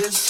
this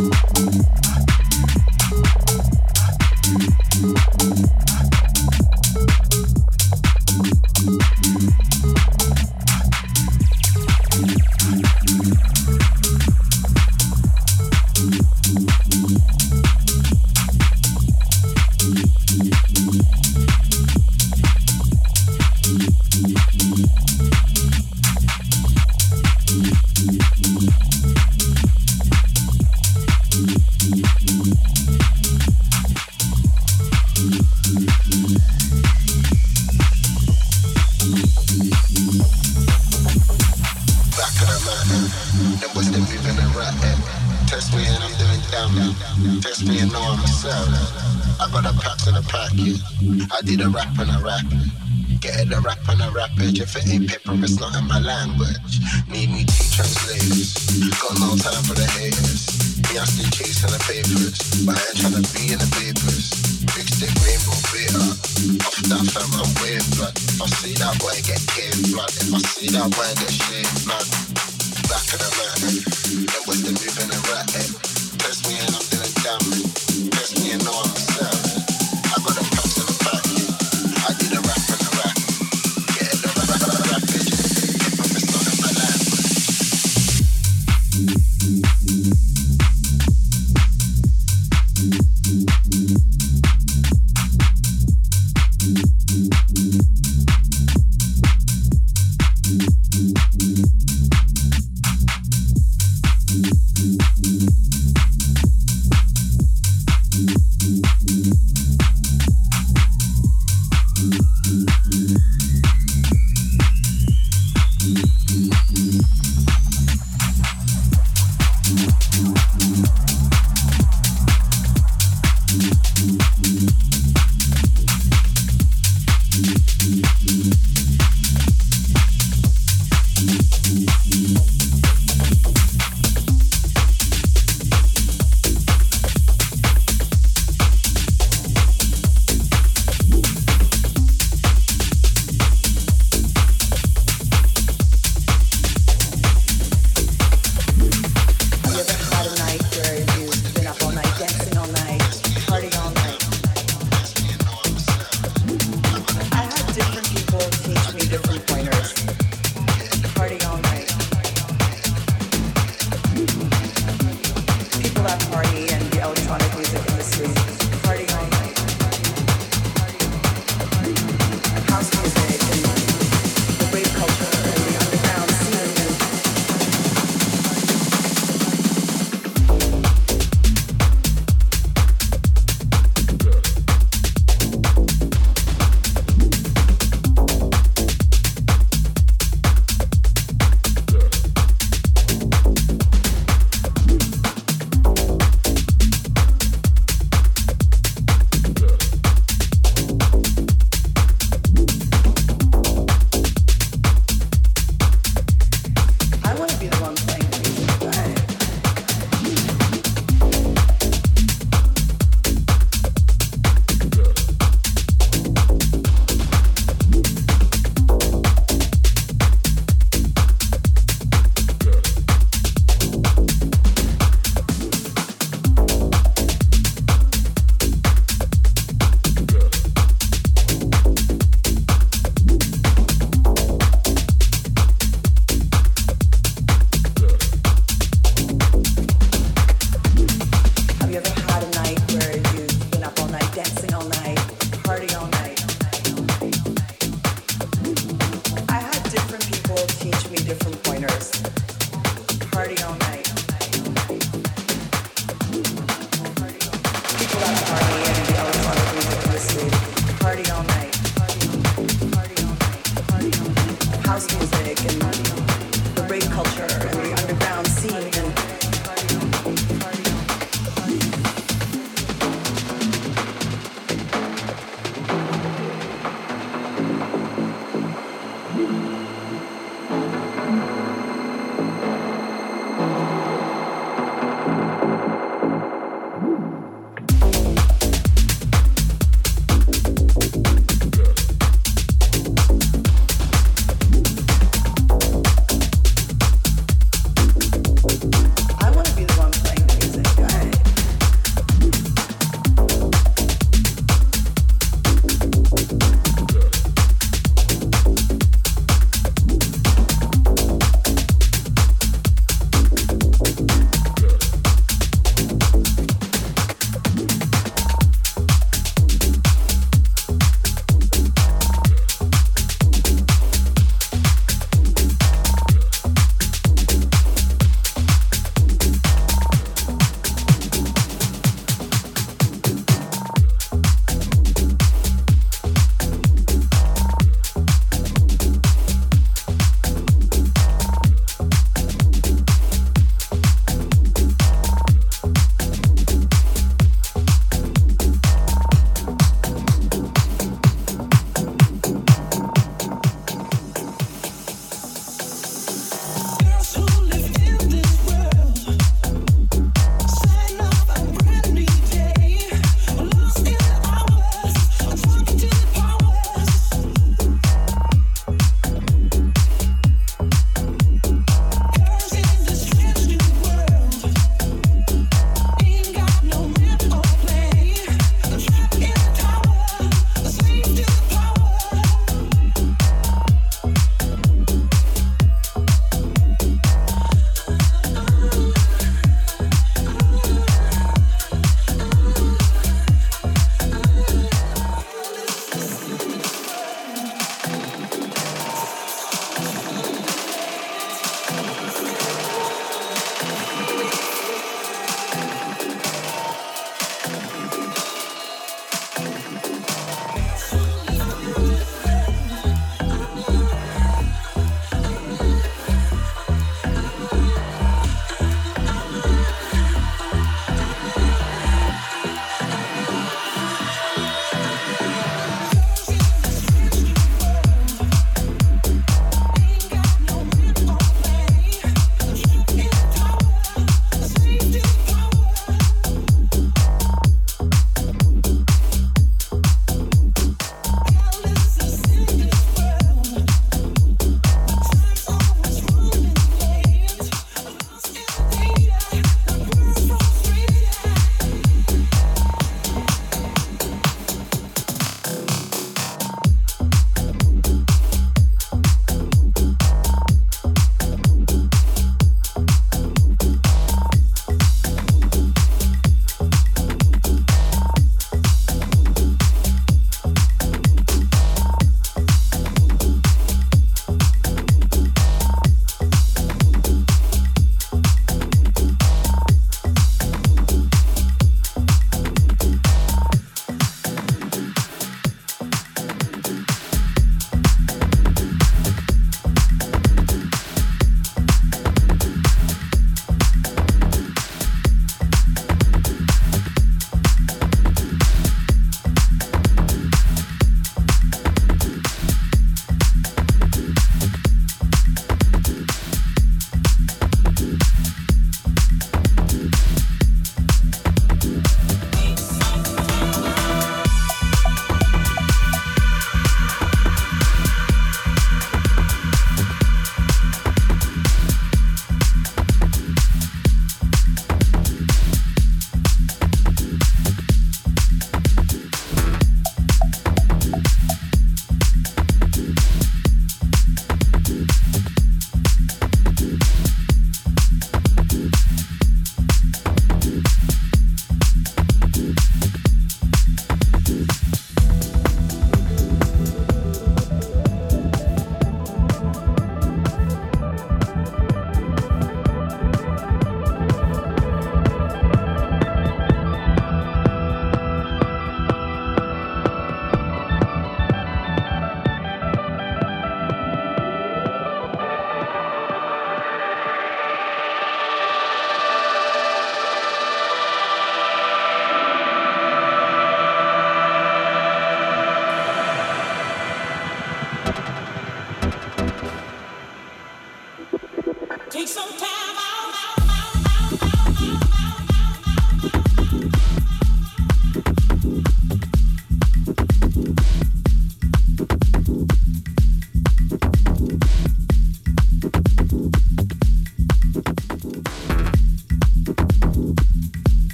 Act. Got no time for the haters. Me still chasing the papers, My I ain't trying to be in the papers. Big stick rainbow beta. Off that fam, I'm waiting blood. I see that boy, I get caved blood. If I see that boy, I get shaved blood. Back of the man, eh? Then with the moving and ratting. Press me and I'm doing damage. Mm-hmm.